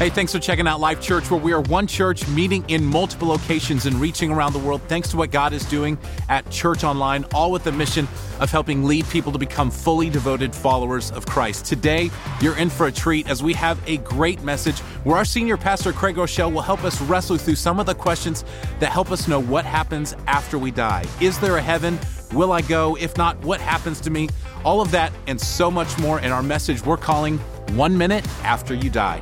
Hey, thanks for checking out Life Church, where we are one church meeting in multiple locations and reaching around the world. Thanks to what God is doing at Church Online, all with the mission of helping lead people to become fully devoted followers of Christ. Today, you're in for a treat as we have a great message where our senior pastor, Craig Groeschel, will help us wrestle through some of the questions that help us know what happens after we die. Is there a heaven? Will I go? If not, what happens to me? All of that and so much more in our message we're calling One Minute After You Die.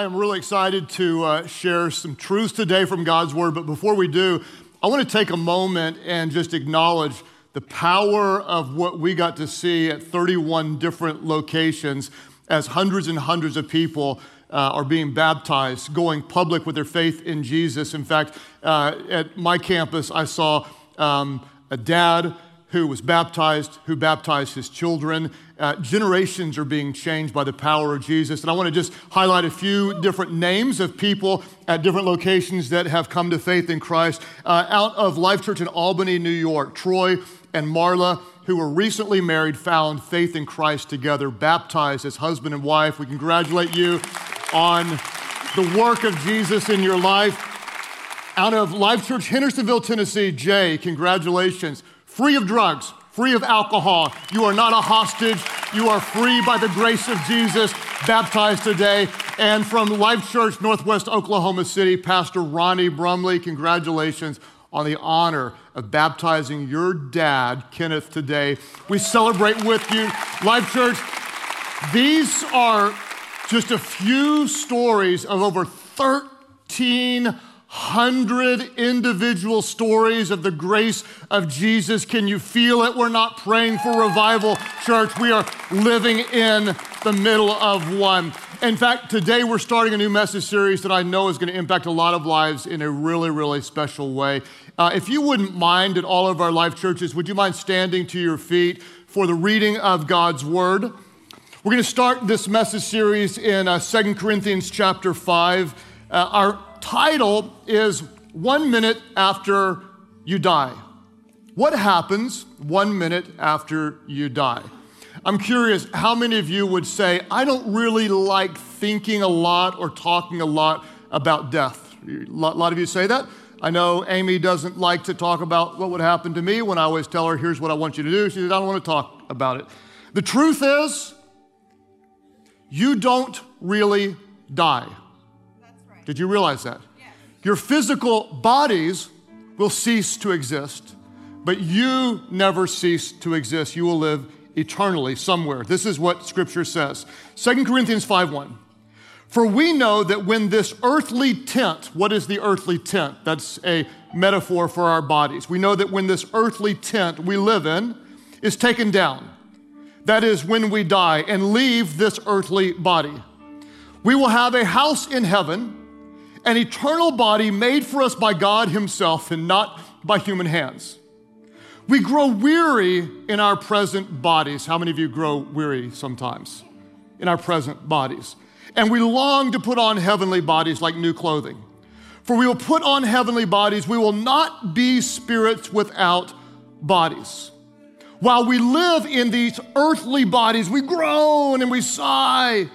I am really excited to uh, share some truths today from God's Word. But before we do, I want to take a moment and just acknowledge the power of what we got to see at 31 different locations as hundreds and hundreds of people uh, are being baptized, going public with their faith in Jesus. In fact, uh, at my campus, I saw um, a dad who was baptized, who baptized his children. Uh, generations are being changed by the power of Jesus. And I want to just highlight a few different names of people at different locations that have come to faith in Christ. Uh, out of Life Church in Albany, New York, Troy and Marla, who were recently married, found faith in Christ together, baptized as husband and wife. We congratulate you on the work of Jesus in your life. Out of Life Church, Hendersonville, Tennessee, Jay, congratulations free of drugs, free of alcohol. You are not a hostage. You are free by the grace of Jesus, baptized today. And from Life Church, Northwest Oklahoma City, Pastor Ronnie Brumley, congratulations on the honor of baptizing your dad, Kenneth, today. We celebrate with you. Life Church, these are just a few stories of over 13 hundred individual stories of the grace of Jesus. Can you feel it? We're not praying for revival, church. We are living in the middle of one. In fact, today we're starting a new message series that I know is going to impact a lot of lives in a really, really special way. Uh, if you wouldn't mind at all of our life churches, would you mind standing to your feet for the reading of God's Word? We're going to start this message series in uh, 2 Corinthians chapter 5. Uh, our title is One Minute After You Die. What happens one minute after you die? I'm curious how many of you would say, I don't really like thinking a lot or talking a lot about death. A lot of you say that. I know Amy doesn't like to talk about what would happen to me when I always tell her, here's what I want you to do. She says, I don't want to talk about it. The truth is, you don't really die. Did you realize that? Yes. Your physical bodies will cease to exist, but you never cease to exist. You will live eternally somewhere. This is what scripture says. 2 Corinthians 5:1. For we know that when this earthly tent, what is the earthly tent? That's a metaphor for our bodies. We know that when this earthly tent we live in is taken down, that is when we die and leave this earthly body, we will have a house in heaven an eternal body made for us by God Himself and not by human hands. We grow weary in our present bodies. How many of you grow weary sometimes in our present bodies? And we long to put on heavenly bodies like new clothing. For we will put on heavenly bodies, we will not be spirits without bodies. While we live in these earthly bodies, we groan and we sigh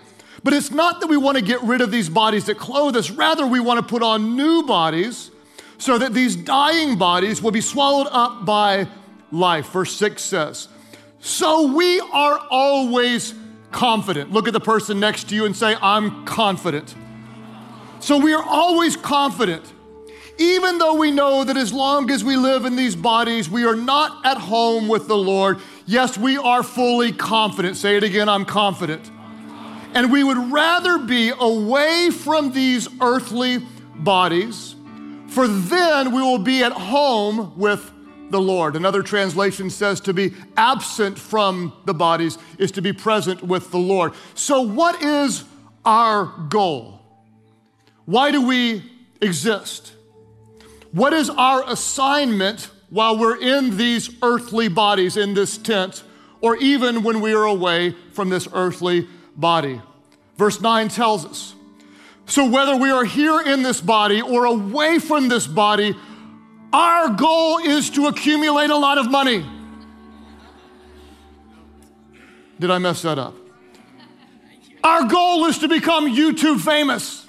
but it's not that we want to get rid of these bodies that clothe us, rather, we want to put on new bodies so that these dying bodies will be swallowed up by life. Verse 6 says, So we are always confident. Look at the person next to you and say, I'm confident. So we are always confident. Even though we know that as long as we live in these bodies, we are not at home with the Lord. Yes, we are fully confident. Say it again I'm confident. And we would rather be away from these earthly bodies, for then we will be at home with the Lord. Another translation says to be absent from the bodies is to be present with the Lord. So, what is our goal? Why do we exist? What is our assignment while we're in these earthly bodies, in this tent, or even when we are away from this earthly body? Verse 9 tells us so whether we are here in this body or away from this body, our goal is to accumulate a lot of money. Did I mess that up? Our goal is to become YouTube famous.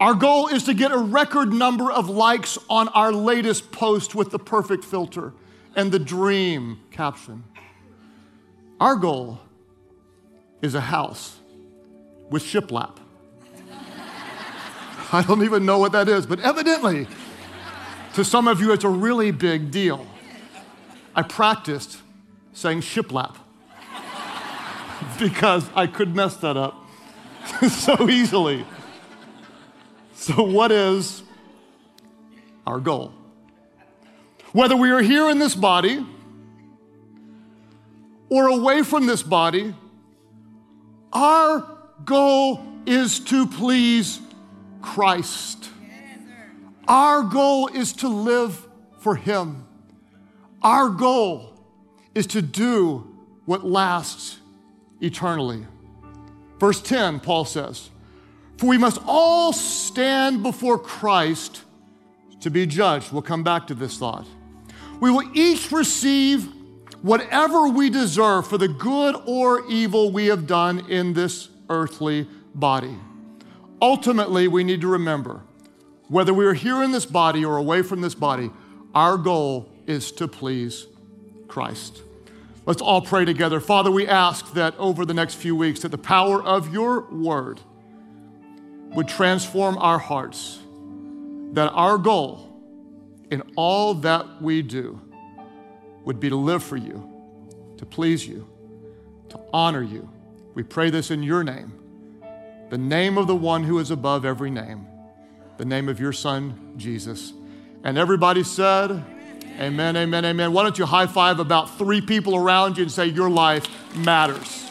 Our goal is to get a record number of likes on our latest post with the perfect filter and the dream caption. Our goal is a house with shiplap. I don't even know what that is, but evidently, to some of you, it's a really big deal. I practiced saying shiplap because I could mess that up so easily. So, what is our goal? Whether we are here in this body or away from this body, our goal is to please Christ. Our goal is to live for Him. Our goal is to do what lasts eternally. Verse 10, Paul says, For we must all stand before Christ to be judged. We'll come back to this thought. We will each receive whatever we deserve for the good or evil we have done in this earthly body. Ultimately, we need to remember whether we are here in this body or away from this body, our goal is to please Christ. Let's all pray together. Father, we ask that over the next few weeks that the power of your word would transform our hearts, that our goal in all that we do would be to live for you, to please you, to honor you, we pray this in your name, the name of the one who is above every name, the name of your son, Jesus. And everybody said, Amen, amen, amen. Why don't you high five about three people around you and say, Your life matters?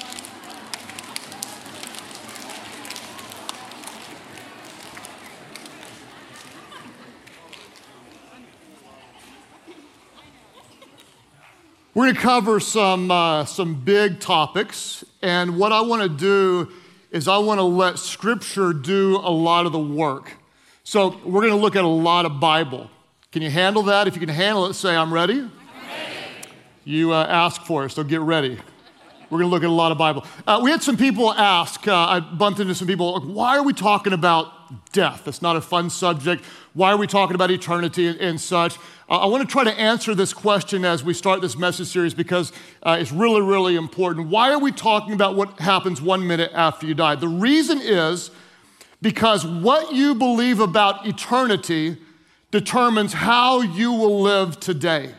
We're going to cover some, uh, some big topics, and what I want to do is I want to let Scripture do a lot of the work. So we're going to look at a lot of Bible. Can you handle that? If you can handle it, say, I'm ready. I'm ready. You uh, ask for it, so get ready. We're going to look at a lot of Bible. Uh, we had some people ask, uh, I bumped into some people, like, why are we talking about death? That's not a fun subject. Why are we talking about eternity and, and such? I want to try to answer this question as we start this message series because uh, it's really, really important. Why are we talking about what happens one minute after you die? The reason is because what you believe about eternity determines how you will live today.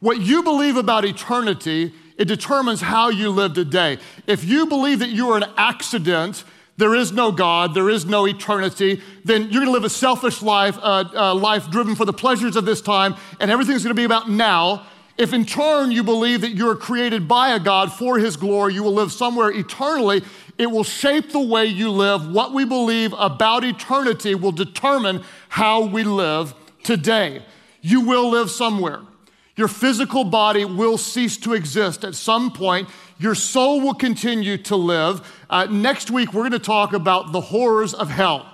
What you believe about eternity, it determines how you live today. If you believe that you are an accident, there is no God, there is no eternity, then you're gonna live a selfish life, uh, uh, life driven for the pleasures of this time, and everything's gonna be about now. If in turn you believe that you're created by a God for his glory, you will live somewhere eternally, it will shape the way you live. What we believe about eternity will determine how we live today. You will live somewhere. Your physical body will cease to exist at some point. Your soul will continue to live. Uh, next week, we're going to talk about the horrors of hell.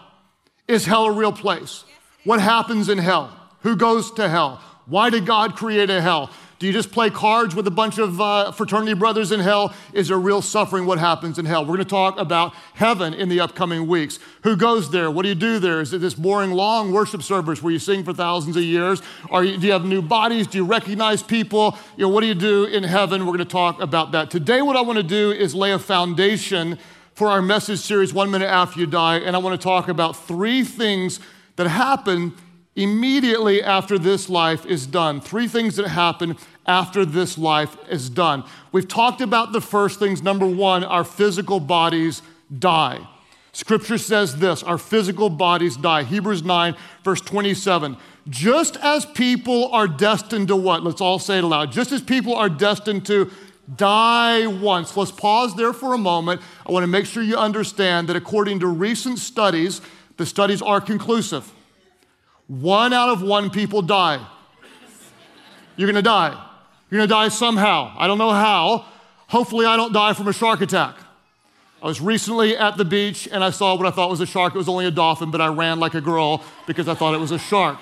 Is hell a real place? What happens in hell? Who goes to hell? Why did God create a hell? Do you just play cards with a bunch of uh, fraternity brothers in hell? Is there real suffering? What happens in hell? We're going to talk about heaven in the upcoming weeks. Who goes there? What do you do there? Is it this boring, long worship service where you sing for thousands of years? Do you have new bodies? Do you recognize people? You know, what do you do in heaven? We're going to talk about that. Today, what I want to do is lay a foundation for our message series, One Minute After You Die. And I want to talk about three things that happen immediately after this life is done. Three things that happen after this life is done. We've talked about the first things. Number one, our physical bodies die. Scripture says this our physical bodies die. Hebrews 9, verse 27. Just as people are destined to what? Let's all say it aloud. Just as people are destined to die once. Let's pause there for a moment. I want to make sure you understand that according to recent studies, the studies are conclusive. One out of one people die. You're going to die. You're to die somehow. I don't know how. Hopefully, I don't die from a shark attack. I was recently at the beach and I saw what I thought was a shark. It was only a dolphin, but I ran like a girl because I thought it was a shark.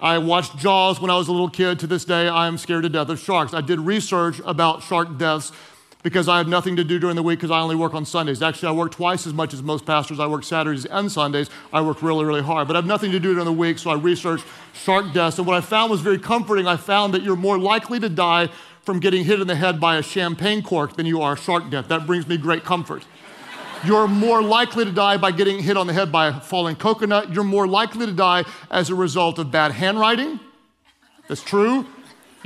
I watched Jaws when I was a little kid. To this day, I am scared to death of sharks. I did research about shark deaths because I have nothing to do during the week because I only work on Sundays. Actually, I work twice as much as most pastors. I work Saturdays and Sundays. I work really, really hard, but I have nothing to do during the week, so I researched shark deaths. And what I found was very comforting. I found that you're more likely to die from getting hit in the head by a champagne cork than you are a shark death. That brings me great comfort. You're more likely to die by getting hit on the head by a falling coconut. You're more likely to die as a result of bad handwriting. That's true.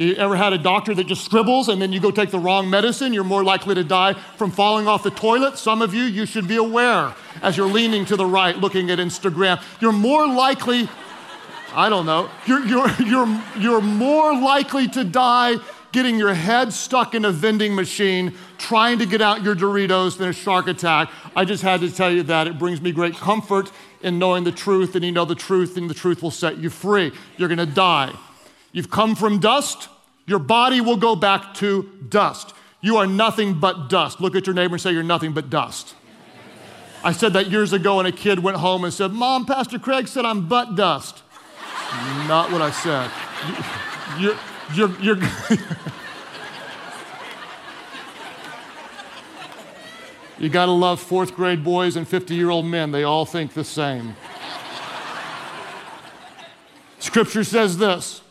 You ever had a doctor that just scribbles and then you go take the wrong medicine? You're more likely to die from falling off the toilet. Some of you, you should be aware as you're leaning to the right looking at Instagram. You're more likely, I don't know, you're, you're, you're, you're more likely to die getting your head stuck in a vending machine trying to get out your Doritos than a shark attack. I just had to tell you that. It brings me great comfort in knowing the truth, and you know the truth, and the truth will set you free. You're gonna die. You've come from dust, your body will go back to dust. You are nothing but dust. Look at your neighbor and say, You're nothing but dust. I said that years ago, and a kid went home and said, Mom, Pastor Craig said I'm butt dust. Not what I said. You're, you're, you're you got to love fourth grade boys and 50 year old men. They all think the same. Scripture says this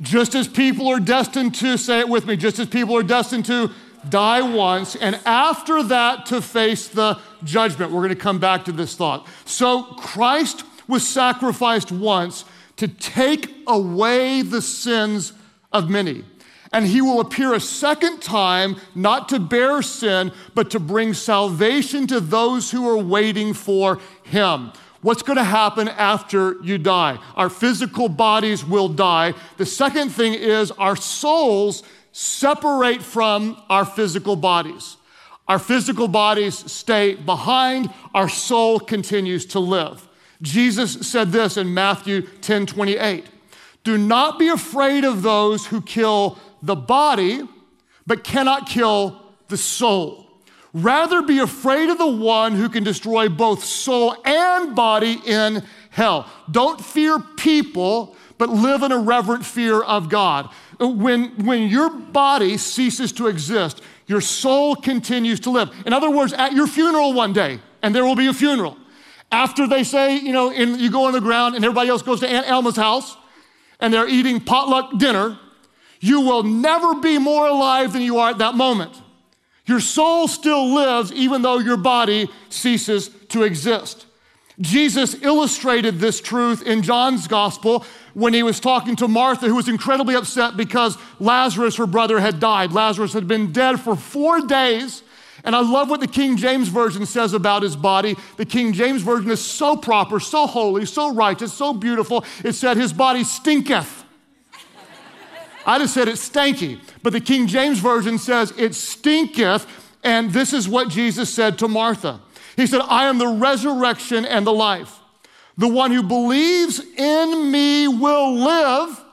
just as people are destined to, say it with me, just as people are destined to die once, and after that to face the judgment. We're going to come back to this thought. So Christ was sacrificed once to take away the sins of many. And he will appear a second time, not to bear sin, but to bring salvation to those who are waiting for him. What's going to happen after you die? Our physical bodies will die. The second thing is our souls separate from our physical bodies. Our physical bodies stay behind, our soul continues to live. Jesus said this in Matthew 10 28. Do not be afraid of those who kill the body, but cannot kill the soul. Rather, be afraid of the one who can destroy both soul and body in hell. Don't fear people, but live in a reverent fear of God. When, when your body ceases to exist, your soul continues to live. In other words, at your funeral one day, and there will be a funeral, after they say, you know, in, you go on the ground and everybody else goes to Aunt Elma's house, and they're eating potluck dinner, you will never be more alive than you are at that moment. Your soul still lives even though your body ceases to exist. Jesus illustrated this truth in John's gospel when he was talking to Martha, who was incredibly upset because Lazarus, her brother, had died. Lazarus had been dead for four days. And I love what the King James Version says about his body. The King James Version is so proper, so holy, so righteous, so beautiful. It said, His body stinketh. I just said it's stanky. But the King James Version says it stinketh. And this is what Jesus said to Martha He said, I am the resurrection and the life. The one who believes in me will live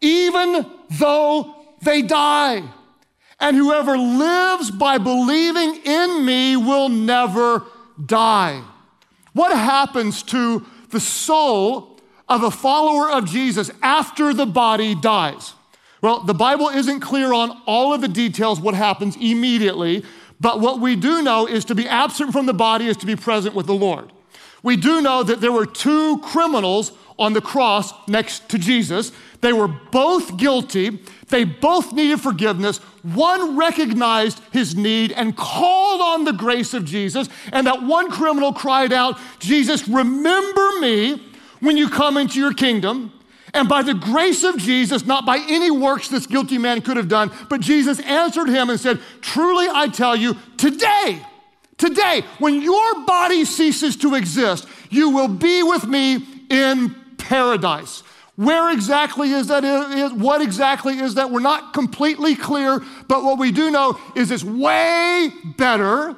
even though they die. And whoever lives by believing in me will never die. What happens to the soul of a follower of Jesus after the body dies? Well, the Bible isn't clear on all of the details what happens immediately, but what we do know is to be absent from the body is to be present with the Lord. We do know that there were two criminals on the cross next to Jesus. They were both guilty. They both needed forgiveness. One recognized his need and called on the grace of Jesus. And that one criminal cried out, Jesus, remember me when you come into your kingdom. And by the grace of Jesus, not by any works this guilty man could have done, but Jesus answered him and said, Truly I tell you, today, today, when your body ceases to exist, you will be with me in paradise. Where exactly is that? Is, what exactly is that? We're not completely clear, but what we do know is it's way better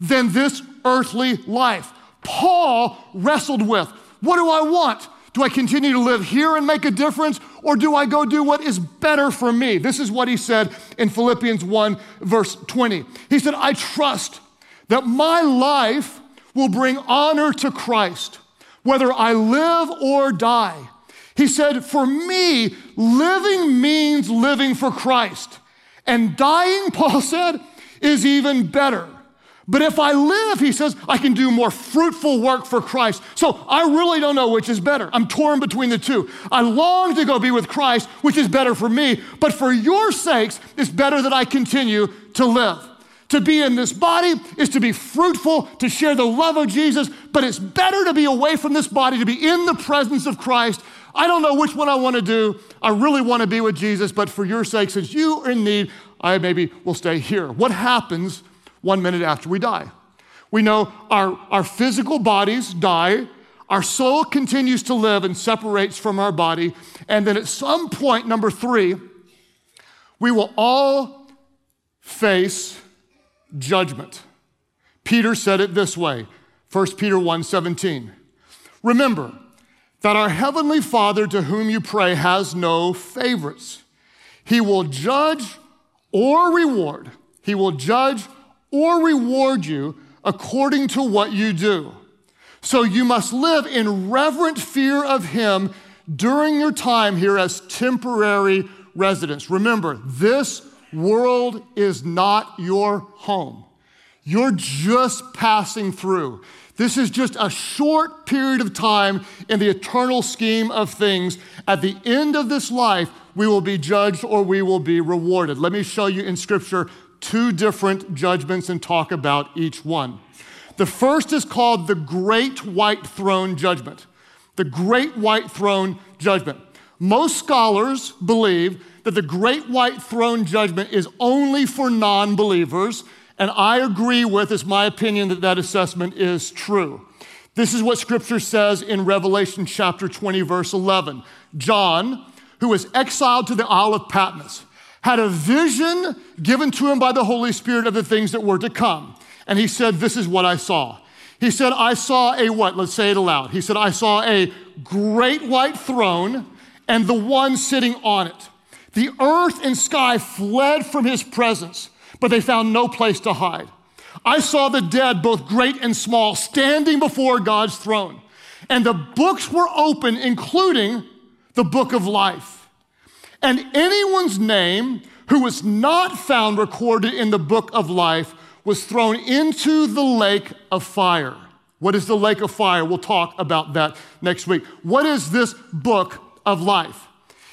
than this earthly life. Paul wrestled with what do I want? Do I continue to live here and make a difference, or do I go do what is better for me? This is what he said in Philippians 1, verse 20. He said, I trust that my life will bring honor to Christ, whether I live or die. He said, For me, living means living for Christ. And dying, Paul said, is even better. But if I live, he says, I can do more fruitful work for Christ. So I really don't know which is better. I'm torn between the two. I long to go be with Christ, which is better for me, but for your sakes, it's better that I continue to live. To be in this body is to be fruitful, to share the love of Jesus, but it's better to be away from this body, to be in the presence of Christ. I don't know which one I want to do. I really want to be with Jesus, but for your sake, since you are in need, I maybe will stay here. What happens one minute after we die? We know our, our physical bodies die, our soul continues to live and separates from our body, and then at some point, number three, we will all face judgment. Peter said it this way 1 Peter 1 17. Remember that our Heavenly Father to whom you pray has no favorites. He will judge or reward. He will judge or reward you according to what you do. So you must live in reverent fear of Him during your time here as temporary residents. Remember, this world is not your home. You're just passing through. This is just a short period of time in the eternal scheme of things. At the end of this life, we will be judged or we will be rewarded. Let me show you in Scripture two different judgments and talk about each one. The first is called the Great White Throne Judgment. The Great White Throne Judgment. Most scholars believe that the great white throne judgment is only for non believers, and I agree with, it's my opinion that that assessment is true. This is what scripture says in Revelation chapter 20, verse 11. John, who was exiled to the Isle of Patmos, had a vision given to him by the Holy Spirit of the things that were to come. And he said, This is what I saw. He said, I saw a what? Let's say it aloud. He said, I saw a great white throne and the one sitting on it. The earth and sky fled from his presence, but they found no place to hide. I saw the dead, both great and small, standing before God's throne. And the books were open, including the book of life. And anyone's name who was not found recorded in the book of life was thrown into the lake of fire. What is the lake of fire? We'll talk about that next week. What is this book of life?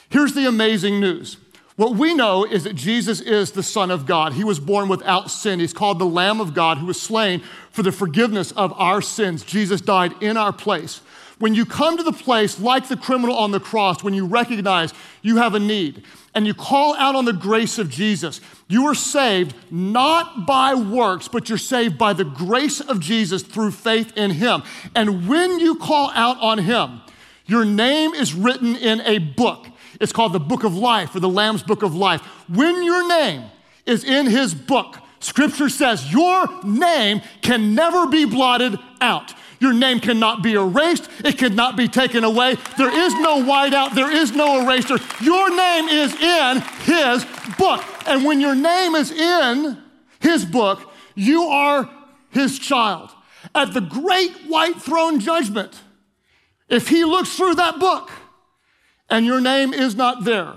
Here's the amazing news. What we know is that Jesus is the Son of God. He was born without sin. He's called the Lamb of God who was slain for the forgiveness of our sins. Jesus died in our place. When you come to the place like the criminal on the cross, when you recognize you have a need and you call out on the grace of Jesus, you are saved not by works, but you're saved by the grace of Jesus through faith in Him. And when you call out on Him, your name is written in a book. It's called the Book of Life or the Lamb's Book of Life. When your name is in his book, Scripture says your name can never be blotted out. Your name cannot be erased. It cannot be taken away. There is no whiteout. There is no eraser. Your name is in his book. And when your name is in his book, you are his child. At the great white throne judgment, if he looks through that book and your name is not there.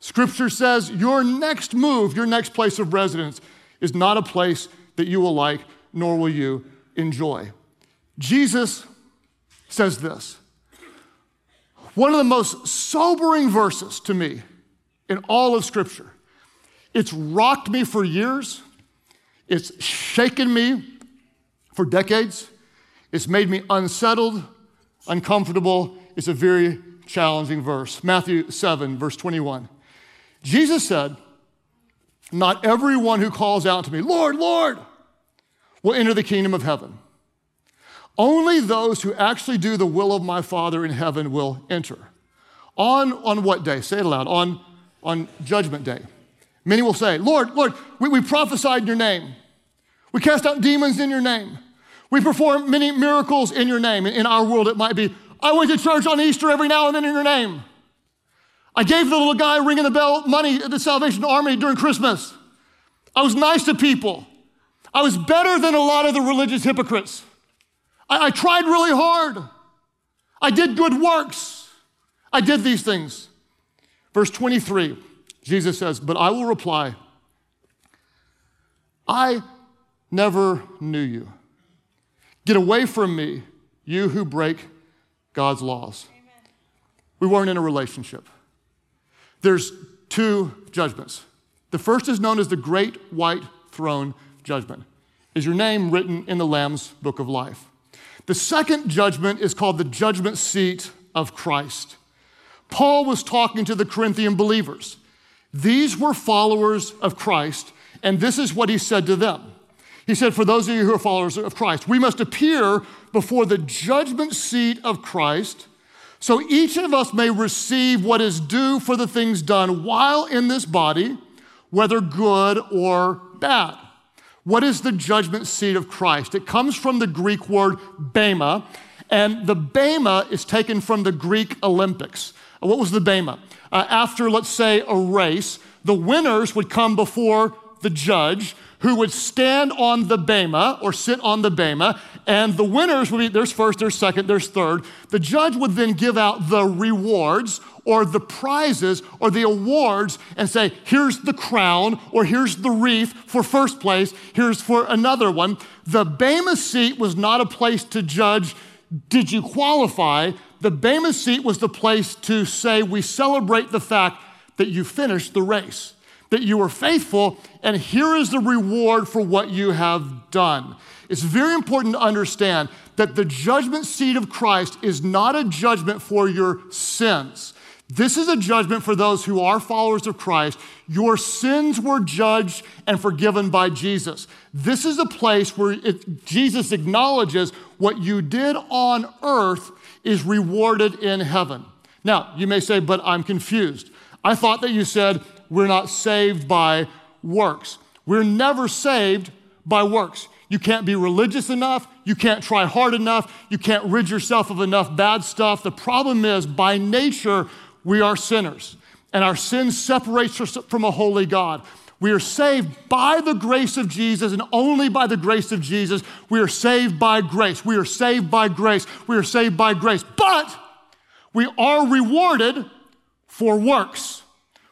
Scripture says your next move, your next place of residence, is not a place that you will like, nor will you enjoy. Jesus says this. One of the most sobering verses to me in all of Scripture. It's rocked me for years, it's shaken me for decades, it's made me unsettled, uncomfortable. It's a very challenging verse. Matthew 7, verse 21. Jesus said, Not everyone who calls out to me, Lord, Lord, will enter the kingdom of heaven. Only those who actually do the will of my Father in heaven will enter. On, on what day? Say it aloud. On, on judgment day. Many will say, Lord, Lord, we, we prophesied in your name. We cast out demons in your name. We perform many miracles in your name. In our world, it might be, I went to church on Easter every now and then in your name. I gave the little guy ringing the bell money at the Salvation Army during Christmas. I was nice to people. I was better than a lot of the religious hypocrites. I, I tried really hard. I did good works. I did these things. Verse 23, Jesus says, But I will reply, I never knew you. Get away from me, you who break God's laws. Amen. We weren't in a relationship. There's two judgments. The first is known as the Great White Throne Judgment. Is your name written in the Lamb's Book of Life? The second judgment is called the judgment seat of Christ. Paul was talking to the Corinthian believers. These were followers of Christ, and this is what he said to them. He said, For those of you who are followers of Christ, we must appear before the judgment seat of Christ so each of us may receive what is due for the things done while in this body, whether good or bad. What is the judgment seat of Christ? It comes from the Greek word bema, and the bema is taken from the Greek Olympics. What was the bema? Uh, after, let's say, a race, the winners would come before the judge who would stand on the bema or sit on the bema, and the winners would be there's first, there's second, there's third. The judge would then give out the rewards or the prizes or the awards and say, here's the crown or here's the wreath for first place, here's for another one. The bema seat was not a place to judge, did you qualify? The bema seat was the place to say, we celebrate the fact that you finished the race that you were faithful, and here is the reward for what you have done. It's very important to understand that the judgment seat of Christ is not a judgment for your sins. This is a judgment for those who are followers of Christ. Your sins were judged and forgiven by Jesus. This is a place where it, Jesus acknowledges what you did on earth is rewarded in heaven. Now, you may say, but I'm confused. I thought that you said we're not saved by works. We're never saved by works. You can't be religious enough. You can't try hard enough. You can't rid yourself of enough bad stuff. The problem is, by nature, we are sinners, and our sin separates us from a holy God. We are saved by the grace of Jesus and only by the grace of Jesus. We are saved by grace. We are saved by grace. We are saved by grace. But we are rewarded for works.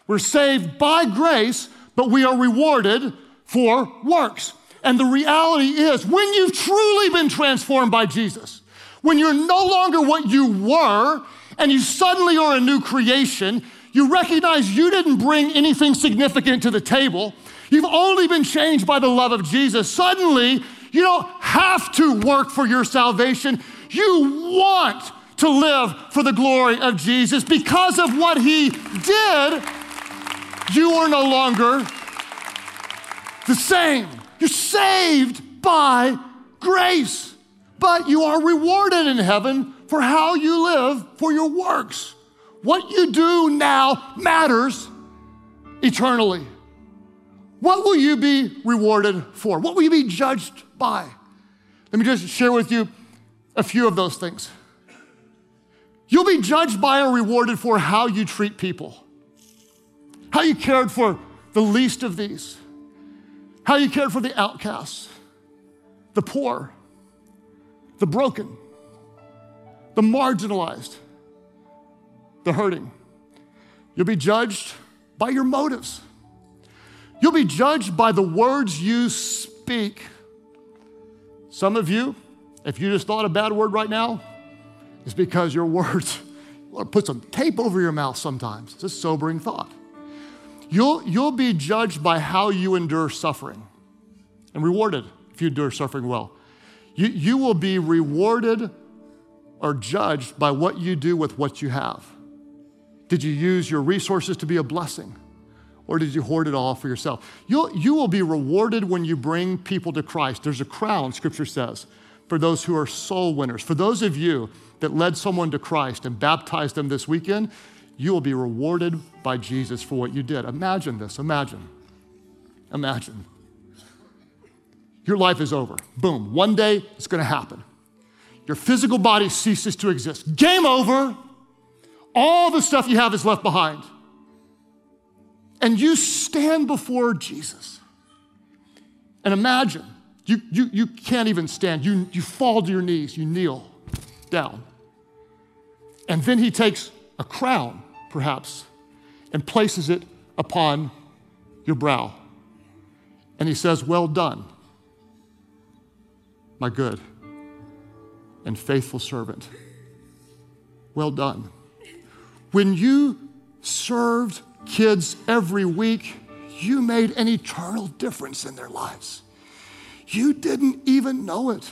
We're saved by grace, but we are rewarded for works. And the reality is, when you've truly been transformed by Jesus, when you're no longer what you were, and you suddenly are a new creation, you recognize you didn't bring anything significant to the table. You've only been changed by the love of Jesus. Suddenly, you don't have to work for your salvation. You want to live for the glory of Jesus because of what he did you are no longer the same. You're saved by grace, but you are rewarded in heaven for how you live for your works. What you do now matters eternally. What will you be rewarded for? What will you be judged by? Let me just share with you a few of those things. You'll be judged by or rewarded for how you treat people how you cared for the least of these, how you cared for the outcasts, the poor, the broken, the marginalized, the hurting. You'll be judged by your motives. You'll be judged by the words you speak. Some of you, if you just thought a bad word right now, it's because your words, put some tape over your mouth sometimes. It's a sobering thought. You'll, you'll be judged by how you endure suffering and rewarded if you endure suffering well. You, you will be rewarded or judged by what you do with what you have. Did you use your resources to be a blessing? Or did you hoard it all for yourself? You'll, you will be rewarded when you bring people to Christ. There's a crown, scripture says, for those who are soul winners. For those of you that led someone to Christ and baptized them this weekend, you will be rewarded by Jesus for what you did. Imagine this. Imagine. Imagine. Your life is over. Boom. One day it's going to happen. Your physical body ceases to exist. Game over. All the stuff you have is left behind. And you stand before Jesus. And imagine, you, you, you can't even stand. You, you fall to your knees, you kneel down. And then he takes a crown, perhaps, and places it upon your brow. And he says, Well done, my good and faithful servant. Well done. When you served kids every week, you made an eternal difference in their lives. You didn't even know it.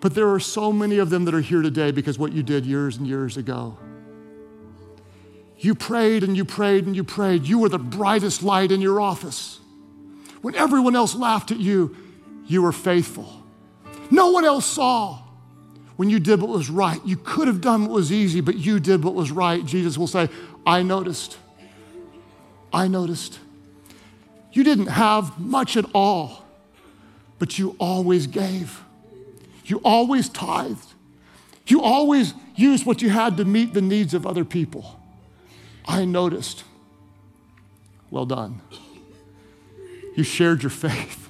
But there are so many of them that are here today because what you did years and years ago. You prayed and you prayed and you prayed. You were the brightest light in your office. When everyone else laughed at you, you were faithful. No one else saw when you did what was right. You could have done what was easy, but you did what was right. Jesus will say, I noticed. I noticed. You didn't have much at all, but you always gave. You always tithed. You always used what you had to meet the needs of other people. I noticed. Well done. You shared your faith.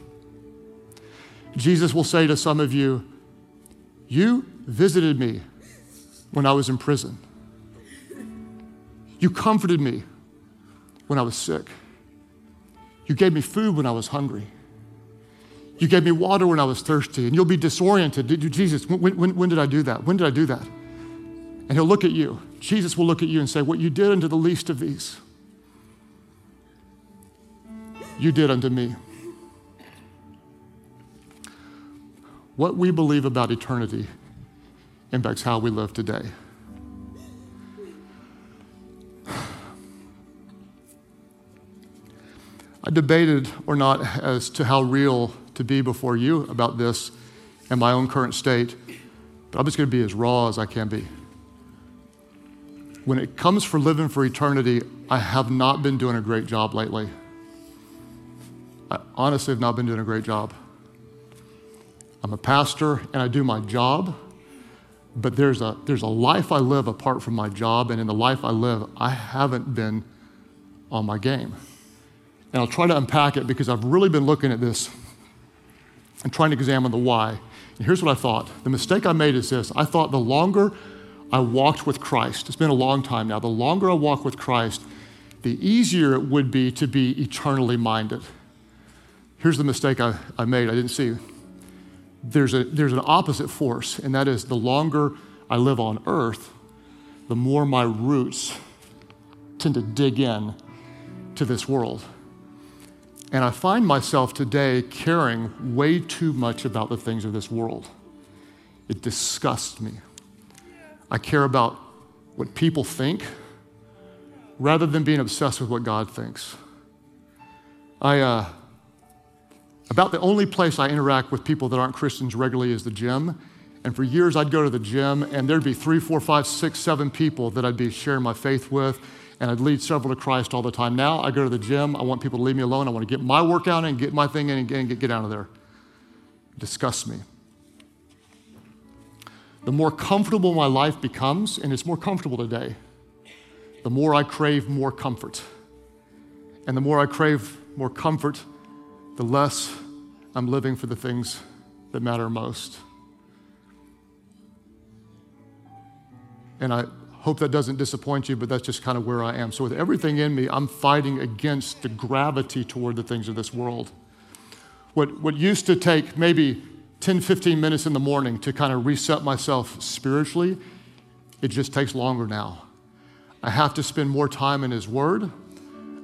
Jesus will say to some of you, You visited me when I was in prison. You comforted me when I was sick. You gave me food when I was hungry. You gave me water when I was thirsty, and you'll be disoriented. Jesus, when, when, when did I do that? When did I do that? And he'll look at you. Jesus will look at you and say, What you did unto the least of these, you did unto me. What we believe about eternity impacts how we live today. I debated or not as to how real to be before you about this and my own current state, but I'm just going to be as raw as I can be. When it comes for living for eternity, I have not been doing a great job lately. I honestly have not been doing a great job. I'm a pastor and I do my job, but there's a, there's a life I live apart from my job, and in the life I live, I haven't been on my game. And I'll try to unpack it because I've really been looking at this and trying to examine the why. And here's what I thought the mistake I made is this I thought the longer I walked with Christ, it's been a long time now, the longer I walk with Christ, the easier it would be to be eternally minded. Here's the mistake I, I made, I didn't see. There's, a, there's an opposite force, and that is the longer I live on earth, the more my roots tend to dig in to this world. And I find myself today caring way too much about the things of this world. It disgusts me. I care about what people think rather than being obsessed with what God thinks. I, uh, about the only place I interact with people that aren't Christians regularly is the gym. And for years, I'd go to the gym, and there'd be three, four, five, six, seven people that I'd be sharing my faith with and I'd lead several to Christ all the time. Now I go to the gym. I want people to leave me alone. I want to get my workout in, get my thing in, and get, get out of there. It disgusts me. The more comfortable my life becomes, and it's more comfortable today, the more I crave more comfort. And the more I crave more comfort, the less I'm living for the things that matter most. And I, Hope that doesn't disappoint you, but that's just kind of where I am. So, with everything in me, I'm fighting against the gravity toward the things of this world. What, what used to take maybe 10, 15 minutes in the morning to kind of reset myself spiritually, it just takes longer now. I have to spend more time in His Word.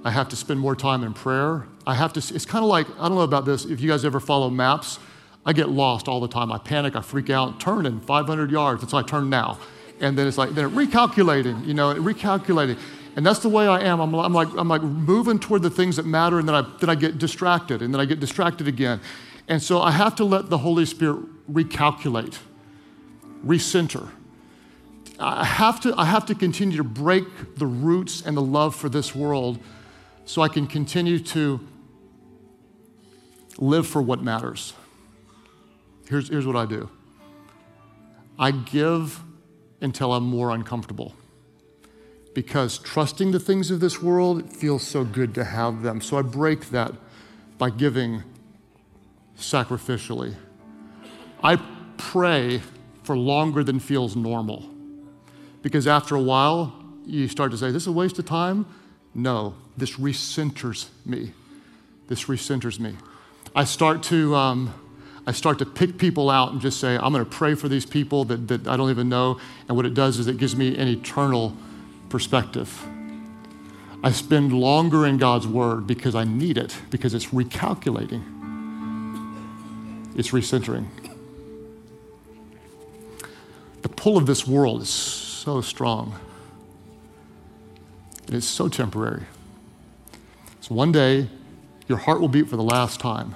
I have to spend more time in prayer. I have to, it's kind of like, I don't know about this, if you guys ever follow maps, I get lost all the time. I panic, I freak out, turn in 500 yards. That's why I turn now and then it's like then recalculating, you know, recalculating. And that's the way I am. I'm, I'm, like, I'm like moving toward the things that matter, and then I, then I get distracted, and then I get distracted again. And so I have to let the Holy Spirit recalculate, recenter. I have to, I have to continue to break the roots and the love for this world so I can continue to live for what matters. Here's, here's what I do I give until I'm more uncomfortable because trusting the things of this world feels so good to have them. So I break that by giving sacrificially. I pray for longer than feels normal because after a while, you start to say, This is a waste of time. No, this recenters me. This recenters me. I start to. Um, I start to pick people out and just say, I'm going to pray for these people that, that I don't even know. And what it does is it gives me an eternal perspective. I spend longer in God's Word because I need it, because it's recalculating, it's recentering. The pull of this world is so strong, it is so temporary. So one day, your heart will beat for the last time.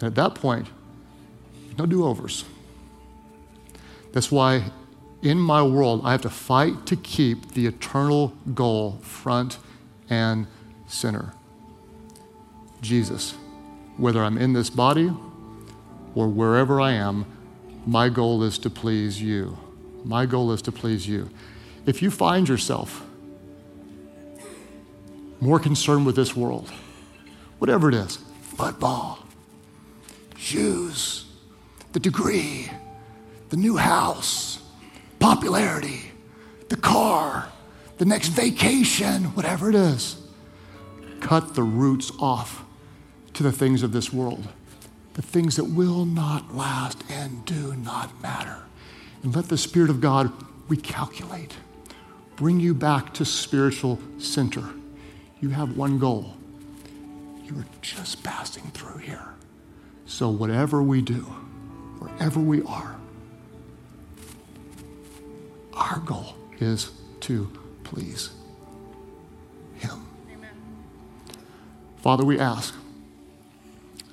And at that point, no do overs. That's why in my world, I have to fight to keep the eternal goal front and center. Jesus. Whether I'm in this body or wherever I am, my goal is to please you. My goal is to please you. If you find yourself more concerned with this world, whatever it is, football, shoes, the degree, the new house, popularity, the car, the next vacation, whatever it is. Cut the roots off to the things of this world, the things that will not last and do not matter. And let the Spirit of God recalculate, bring you back to spiritual center. You have one goal. You are just passing through here. So, whatever we do, wherever we are, our goal is to please Him. Amen. Father, we ask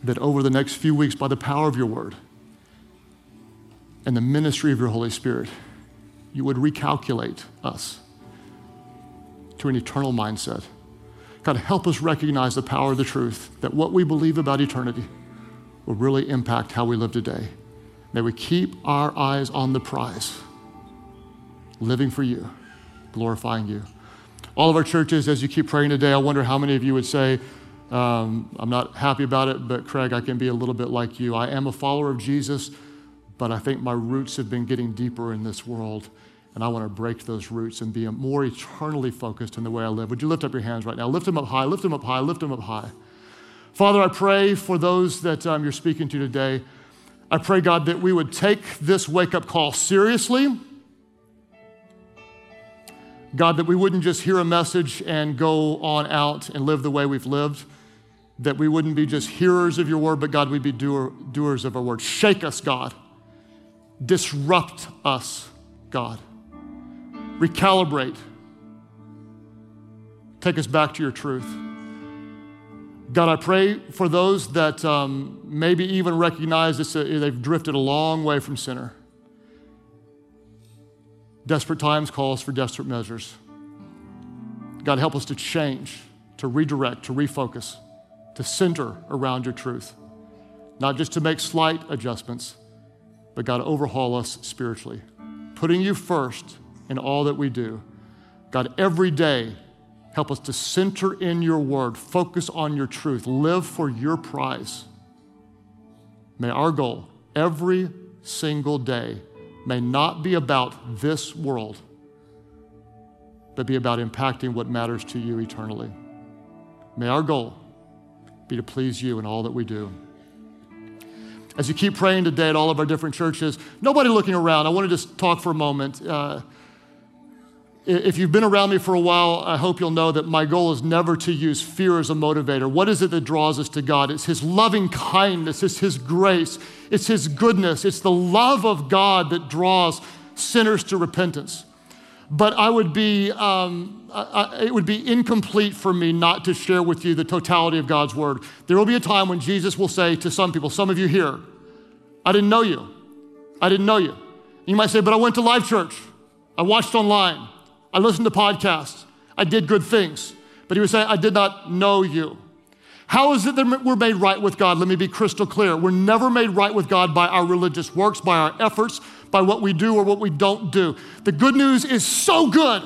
that over the next few weeks, by the power of your word and the ministry of your Holy Spirit, you would recalculate us to an eternal mindset. God, help us recognize the power of the truth that what we believe about eternity will really impact how we live today. May we keep our eyes on the prize, living for you, glorifying you. All of our churches, as you keep praying today, I wonder how many of you would say, um, I'm not happy about it, but Craig, I can be a little bit like you. I am a follower of Jesus, but I think my roots have been getting deeper in this world, and I want to break those roots and be more eternally focused in the way I live. Would you lift up your hands right now? Lift them up high, lift them up high, lift them up high. Father, I pray for those that um, you're speaking to today. I pray, God, that we would take this wake up call seriously. God, that we wouldn't just hear a message and go on out and live the way we've lived. That we wouldn't be just hearers of your word, but God, we'd be doer, doers of our word. Shake us, God. Disrupt us, God. Recalibrate. Take us back to your truth. God, I pray for those that um, maybe even recognize this, uh, they've drifted a long way from center. Desperate times calls for desperate measures. God, help us to change, to redirect, to refocus, to center around your truth. Not just to make slight adjustments, but God, overhaul us spiritually. Putting you first in all that we do. God, every day, Help us to center in your word, focus on your truth, live for your prize. May our goal every single day may not be about this world, but be about impacting what matters to you eternally. May our goal be to please you in all that we do. As you keep praying today at all of our different churches, nobody looking around, I want to just talk for a moment. Uh, if you've been around me for a while, I hope you'll know that my goal is never to use fear as a motivator. What is it that draws us to God? It's His loving kindness, it's His grace, it's His goodness, it's the love of God that draws sinners to repentance. But I would be, um, I, it would be incomplete for me not to share with you the totality of God's word. There will be a time when Jesus will say to some people, some of you here, I didn't know you. I didn't know you. You might say, but I went to Life.Church. I watched online. I listened to podcasts. I did good things. But he was saying, I did not know you. How is it that we're made right with God? Let me be crystal clear. We're never made right with God by our religious works, by our efforts, by what we do or what we don't do. The good news is so good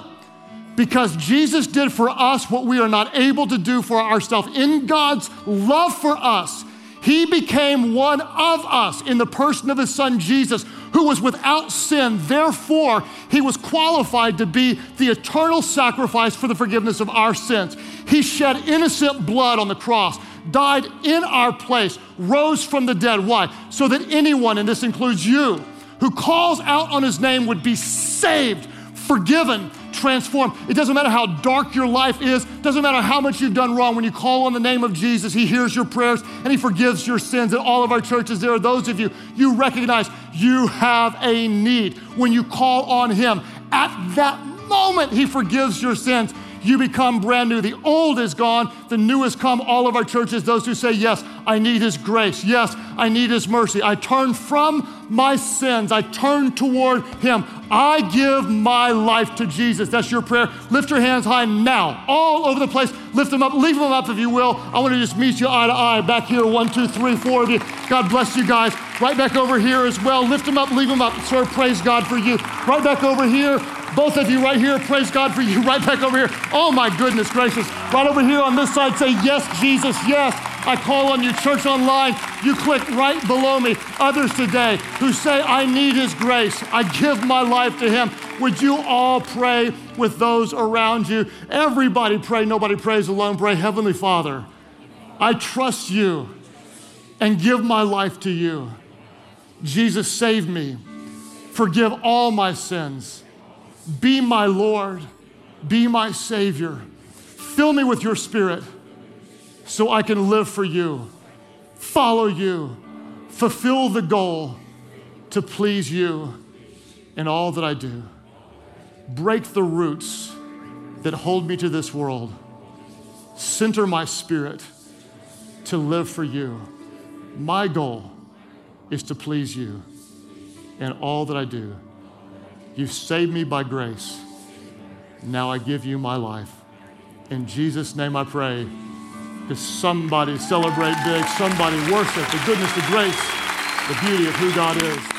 because Jesus did for us what we are not able to do for ourselves. In God's love for us, He became one of us in the person of His Son Jesus, who was without sin. Therefore, He was qualified to be the eternal sacrifice for the forgiveness of our sins. He shed innocent blood on the cross died in our place, rose from the dead. Why? So that anyone, and this includes you, who calls out on his name would be saved, forgiven, transformed. It doesn't matter how dark your life is, doesn't matter how much you've done wrong. When you call on the name of Jesus, He hears your prayers and He forgives your sins. In all of our churches, there are those of you, you recognize you have a need. When you call on Him, at that moment, He forgives your sins you become brand new. The old is gone, the new has come. All of our churches, those who say, Yes, I need His grace. Yes, I need His mercy. I turn from my sins, I turn toward Him. I give my life to Jesus. That's your prayer. Lift your hands high now, all over the place. Lift them up, leave them up if you will. I want to just meet you eye to eye back here. One, two, three, four of you. God bless you guys. Right back over here as well. Lift them up, leave them up. Sir, praise God for you. Right back over here. Both of you right here, praise God for you. Right back over here. Oh my goodness gracious. Right over here on this side, say, Yes, Jesus, yes. I call on you, church online. You click right below me. Others today who say, I need His grace. I give my life to Him. Would you all pray with those around you? Everybody pray. Nobody prays alone. Pray, Heavenly Father, I trust you and give my life to you. Jesus, save me. Forgive all my sins. Be my Lord, be my Savior. Fill me with your Spirit so I can live for you, follow you, fulfill the goal to please you in all that I do. Break the roots that hold me to this world. Center my spirit to live for you. My goal is to please you in all that I do. You've saved me by grace. Now I give you my life. In Jesus' name I pray. Does somebody celebrate big? Somebody worship the goodness, the grace, the beauty of who God is.